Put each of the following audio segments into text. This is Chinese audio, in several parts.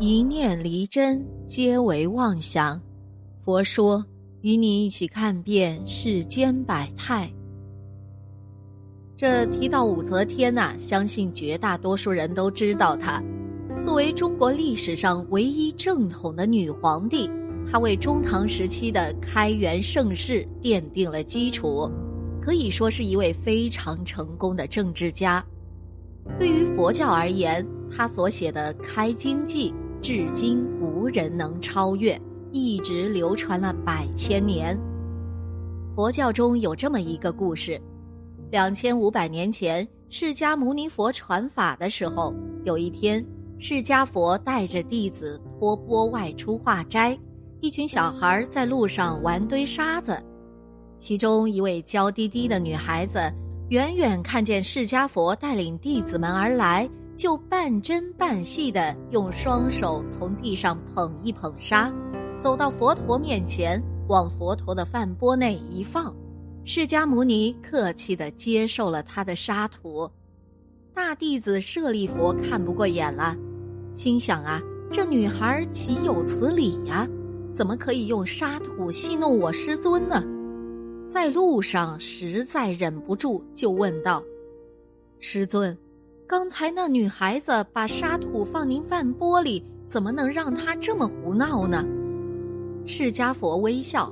一念离真，皆为妄想。佛说，与你一起看遍世间百态。这提到武则天呐，相信绝大多数人都知道她。作为中国历史上唯一正统的女皇帝，她为中唐时期的开元盛世奠定了基础，可以说是一位非常成功的政治家。对于佛教而言，她所写的《开经记》。至今无人能超越，一直流传了百千年。佛教中有这么一个故事：两千五百年前，释迦牟尼佛传法的时候，有一天，释迦佛带着弟子托钵外出化斋，一群小孩在路上玩堆沙子，其中一位娇滴滴的女孩子，远远看见释迦佛带领弟子们而来。就半真半戏的用双手从地上捧一捧沙，走到佛陀面前，往佛陀的饭钵内一放。释迦牟尼客气的接受了他的沙土。大弟子舍利佛看不过眼了，心想啊，这女孩岂有此理呀？怎么可以用沙土戏弄我师尊呢？在路上实在忍不住，就问道：“师尊。”刚才那女孩子把沙土放您饭钵里，怎么能让她这么胡闹呢？释迦佛微笑：“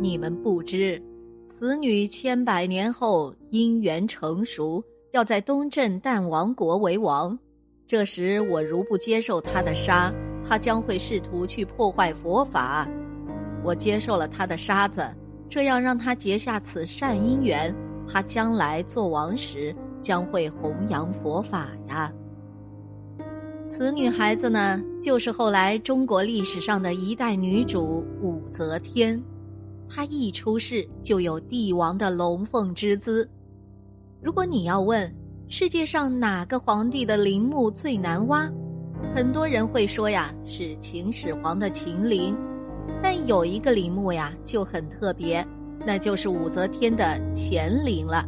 你们不知，此女千百年后因缘成熟，要在东镇淡王国为王。这时我如不接受她的沙，她将会试图去破坏佛法。我接受了她的沙子，这样让她结下此善因缘，她将来做王时。”将会弘扬佛法呀。此女孩子呢，就是后来中国历史上的一代女主武则天。她一出世就有帝王的龙凤之姿。如果你要问世界上哪个皇帝的陵墓最难挖，很多人会说呀是秦始皇的秦陵。但有一个陵墓呀就很特别，那就是武则天的乾陵了。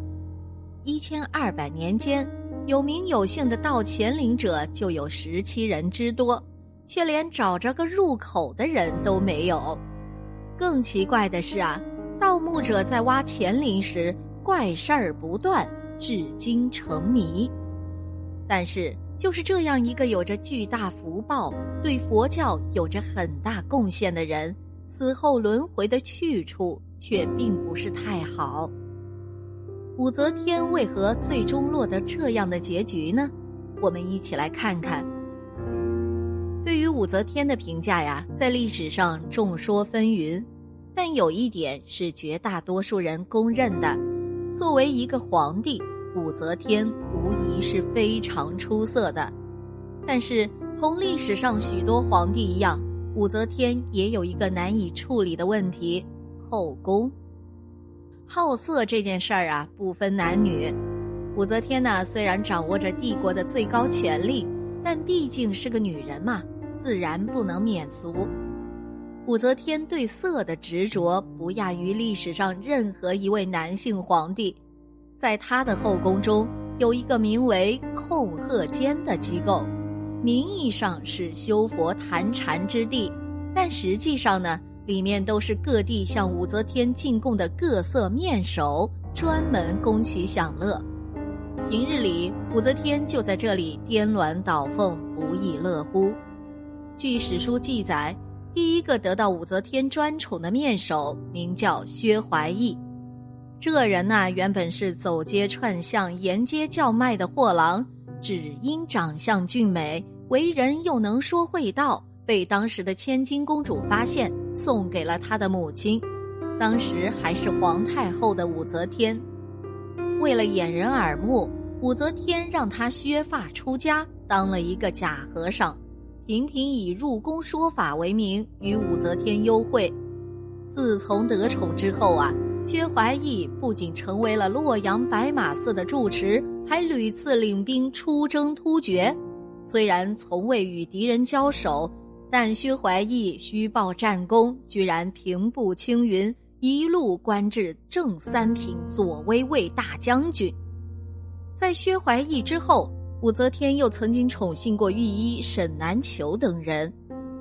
一千二百年间，有名有姓的盗乾陵者就有十七人之多，却连找着个入口的人都没有。更奇怪的是啊，盗墓者在挖乾陵时怪事儿不断，至今成谜。但是，就是这样一个有着巨大福报、对佛教有着很大贡献的人，死后轮回的去处却并不是太好。武则天为何最终落得这样的结局呢？我们一起来看看。对于武则天的评价呀，在历史上众说纷纭，但有一点是绝大多数人公认的：作为一个皇帝，武则天无疑是非常出色的。但是，同历史上许多皇帝一样，武则天也有一个难以处理的问题——后宫。好色这件事儿啊，不分男女。武则天呢，虽然掌握着帝国的最高权力，但毕竟是个女人嘛，自然不能免俗。武则天对色的执着，不亚于历史上任何一位男性皇帝。在她的后宫中，有一个名为控鹤监的机构，名义上是修佛谈禅之地，但实际上呢？里面都是各地向武则天进贡的各色面首，专门供其享乐。平日里，武则天就在这里颠鸾倒凤，不亦乐乎。据史书记载，第一个得到武则天专宠的面首名叫薛怀义。这人呐，原本是走街串巷、沿街叫卖的货郎，只因长相俊美，为人又能说会道。被当时的千金公主发现，送给了他的母亲，当时还是皇太后的武则天。为了掩人耳目，武则天让他削发出家，当了一个假和尚，频频以入宫说法为名与武则天幽会。自从得宠之后啊，薛怀义不仅成为了洛阳白马寺的住持，还屡次领兵出征突厥。虽然从未与敌人交手。但薛怀义虚报战功，居然平步青云，一路官至正三品左威卫大将军。在薛怀义之后，武则天又曾经宠幸过御医沈南球等人，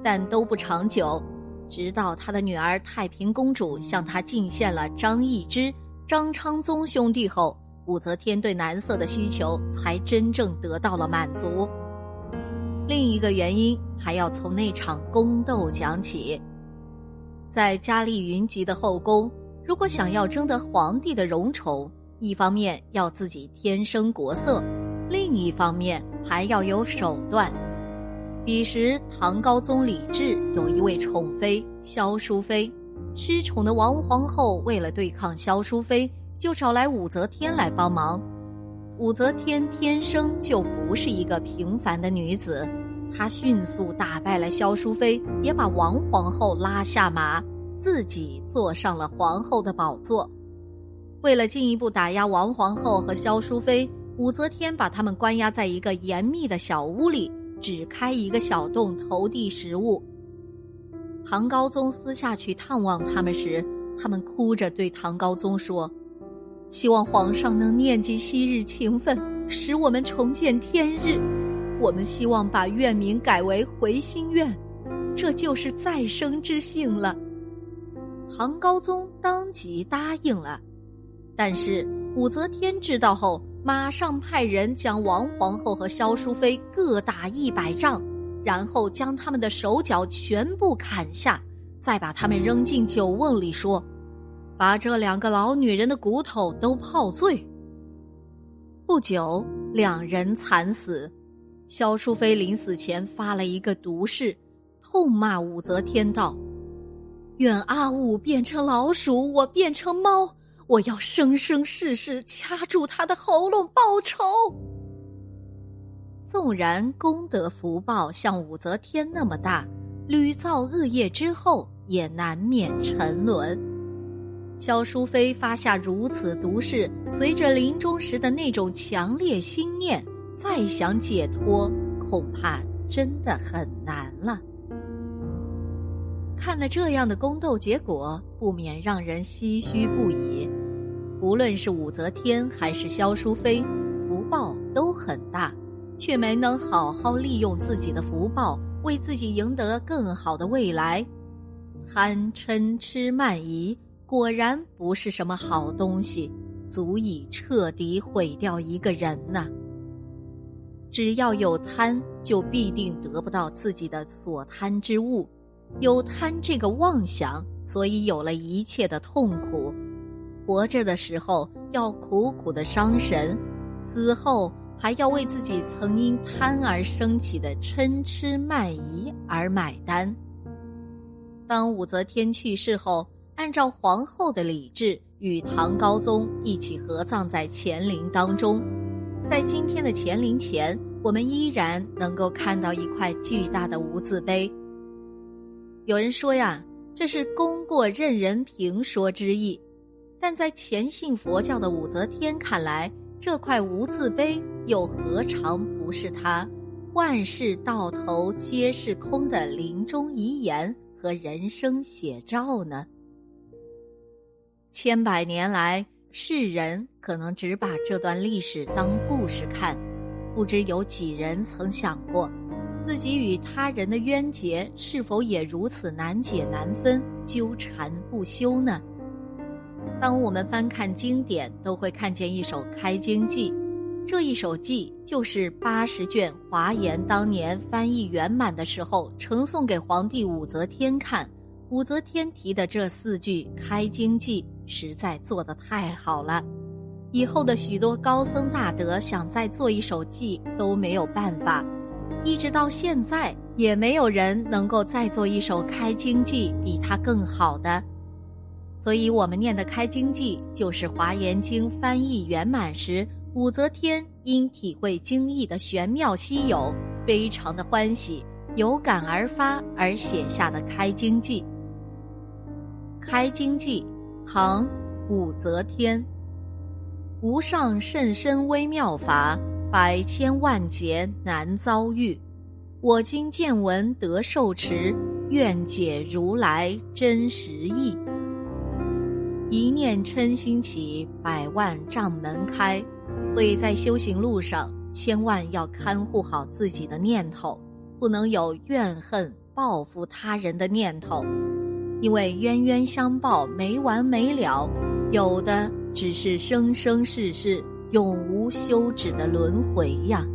但都不长久。直到她的女儿太平公主向她进献了张易之、张昌宗兄弟后，武则天对男色的需求才真正得到了满足。另一个原因还要从那场宫斗讲起。在佳丽云集的后宫，如果想要争得皇帝的荣宠，一方面要自己天生国色，另一方面还要有手段。彼时，唐高宗李治有一位宠妃萧淑妃，失宠的王皇后为了对抗萧淑妃，就找来武则天来帮忙。武则天天生就不是一个平凡的女子。他迅速打败了萧淑妃，也把王皇后拉下马，自己坐上了皇后的宝座。为了进一步打压王皇后和萧淑妃，武则天把他们关押在一个严密的小屋里，只开一个小洞投递食物。唐高宗私下去探望他们时，他们哭着对唐高宗说：“希望皇上能念及昔日情分，使我们重见天日。”我们希望把院名改为回心院，这就是再生之幸了。唐高宗当即答应了，但是武则天知道后，马上派人将王皇后和萧淑妃各打一百杖，然后将他们的手脚全部砍下，再把他们扔进酒瓮里，说：“把这两个老女人的骨头都泡醉。”不久，两人惨死。萧淑妃临死前发了一个毒誓，痛骂武则天道：“愿阿武变成老鼠，我变成猫，我要生生世世掐住他的喉咙报仇。”纵然功德福报像武则天那么大，屡造恶业之后也难免沉沦。萧淑妃发下如此毒誓，随着临终时的那种强烈心念。再想解脱，恐怕真的很难了。看了这样的宫斗结果，不免让人唏嘘不已。无论是武则天还是萧淑妃，福报都很大，却没能好好利用自己的福报，为自己赢得更好的未来。贪嗔痴慢疑，果然不是什么好东西，足以彻底毁掉一个人呐。只要有贪，就必定得不到自己的所贪之物。有贪这个妄想，所以有了一切的痛苦。活着的时候要苦苦的伤神，死后还要为自己曾因贪而升起的嗔痴慢疑而买单。当武则天去世后，按照皇后的礼制，与唐高宗一起合葬在乾陵当中。在今天的乾陵前，我们依然能够看到一块巨大的无字碑。有人说呀，这是功过任人评说之意，但在虔信佛教的武则天看来，这块无字碑又何尝不是他“万事到头皆是空”的临终遗言和人生写照呢？千百年来。世人可能只把这段历史当故事看，不知有几人曾想过，自己与他人的冤结是否也如此难解难分、纠缠不休呢？当我们翻看经典，都会看见一首《开经记》，这一首记就是八十卷华严当年翻译圆满的时候呈送给皇帝武则天看。武则天提的这四句《开经记》实在做得太好了，以后的许多高僧大德想再做一首记都没有办法，一直到现在也没有人能够再做一首《开经记》比他更好的。所以，我们念的《开经记》就是《华严经》翻译圆满时，武则天因体会经义的玄妙稀有，非常的欢喜，有感而发而写下的《开经记》。开经记，唐，武则天。无上甚深微妙法，百千万劫难遭遇。我今见闻得受持，愿解如来真实义。一念嗔心起，百万障门开。所以在修行路上，千万要看护好自己的念头，不能有怨恨报复他人的念头，因为冤冤相报没完没了，有的只是生生世世永无休止的轮回呀。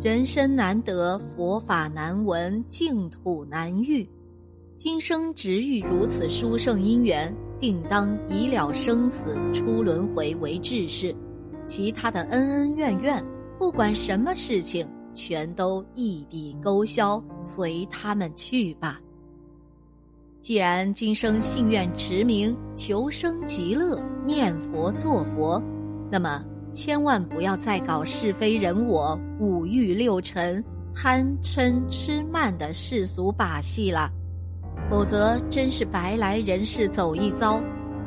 人生难得，佛法难闻，净土难遇。今生值遇如此殊胜因缘，定当以了生死出轮回为志事。其他的恩恩怨怨，不管什么事情，全都一笔勾销，随他们去吧。既然今生信愿持名，求生极乐，念佛作佛，那么。千万不要再搞是非人我、五欲六尘、贪嗔痴慢的世俗把戏了，否则真是白来人世走一遭。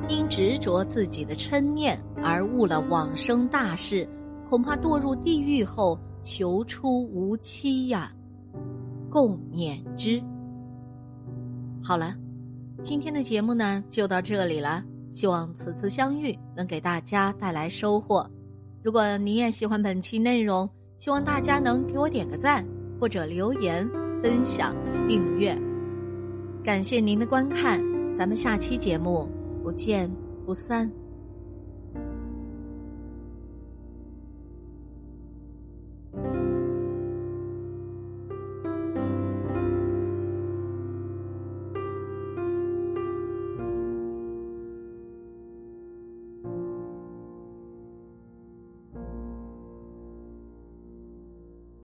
因执着自己的嗔念而误了往生大事，恐怕堕入地狱后求出无期呀！共勉之。好了，今天的节目呢就到这里了，希望此次相遇能给大家带来收获。如果您也喜欢本期内容，希望大家能给我点个赞，或者留言、分享、订阅。感谢您的观看，咱们下期节目不见不散。